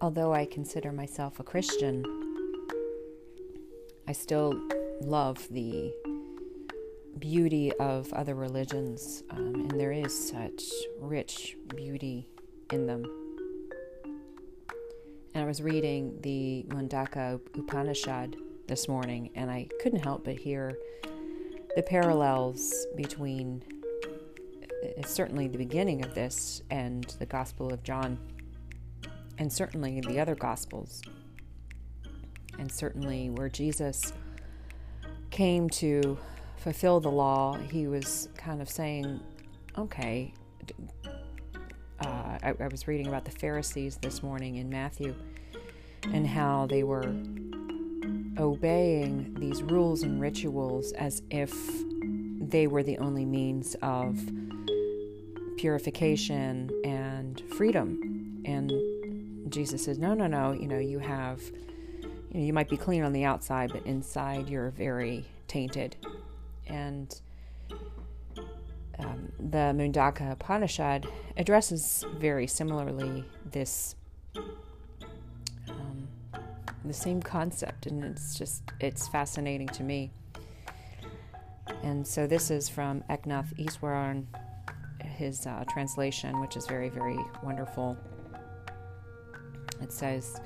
although I consider myself a Christian, I still love the beauty of other religions, um, and there is such rich beauty in them. And I was reading the Mundaka Upanishad this morning, and I couldn't help but hear the parallels between uh, certainly the beginning of this and the Gospel of John, and certainly the other Gospels, and certainly where Jesus came to fulfill the law, he was kind of saying, okay. Uh, I, I was reading about the Pharisees this morning in Matthew and how they were obeying these rules and rituals as if they were the only means of purification and freedom. And Jesus says, no, no, no, you know, you have, you know, you might be clean on the outside, but inside you're very tainted. And um, the Mundaka Upanishad addresses very similarly this the same concept, and it's just it's fascinating to me. And so this is from Eknath Easwaran, his uh, translation, which is very very wonderful. It says.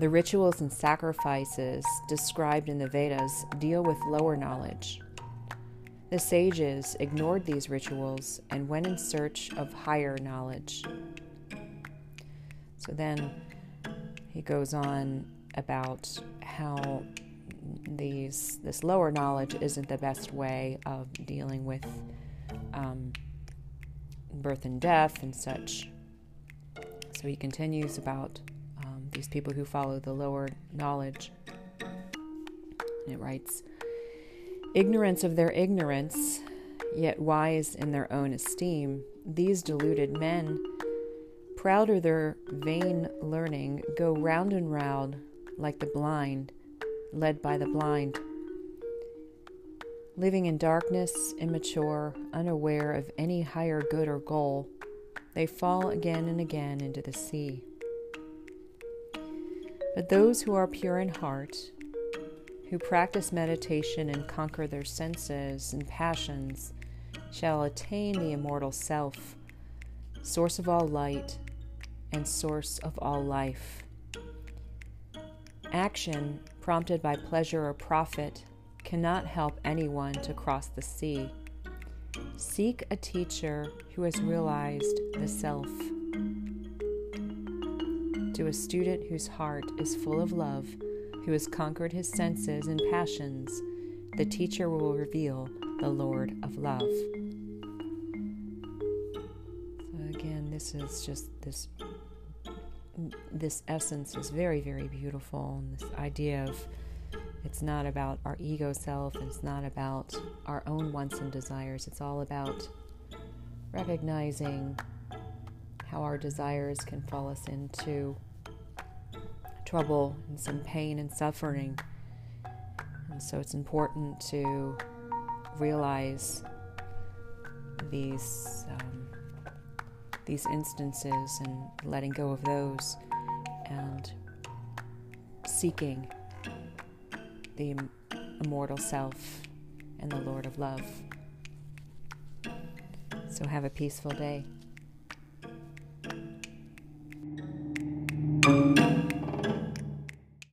The rituals and sacrifices described in the Vedas deal with lower knowledge. The sages ignored these rituals and went in search of higher knowledge. So then he goes on about how these this lower knowledge isn't the best way of dealing with um, birth and death and such. So he continues about these people who follow the lower knowledge. And it writes, ignorance of their ignorance, yet wise in their own esteem, these deluded men, proud of their vain learning, go round and round like the blind, led by the blind. Living in darkness, immature, unaware of any higher good or goal, they fall again and again into the sea. But those who are pure in heart, who practice meditation and conquer their senses and passions, shall attain the immortal self, source of all light and source of all life action prompted by pleasure or profit cannot help anyone to cross the sea. Seek a teacher who has realized the self. To a student whose heart is full of love, who has conquered his senses and passions, the teacher will reveal the Lord of love. So, again, this is just this this essence is very, very beautiful. And this idea of it's not about our ego self, it's not about our own wants and desires. It's all about recognizing how our desires can fall us into trouble and some pain and suffering. And so it's important to realize these. Um, these instances and letting go of those and seeking the immortal self and the Lord of love. So have a peaceful day.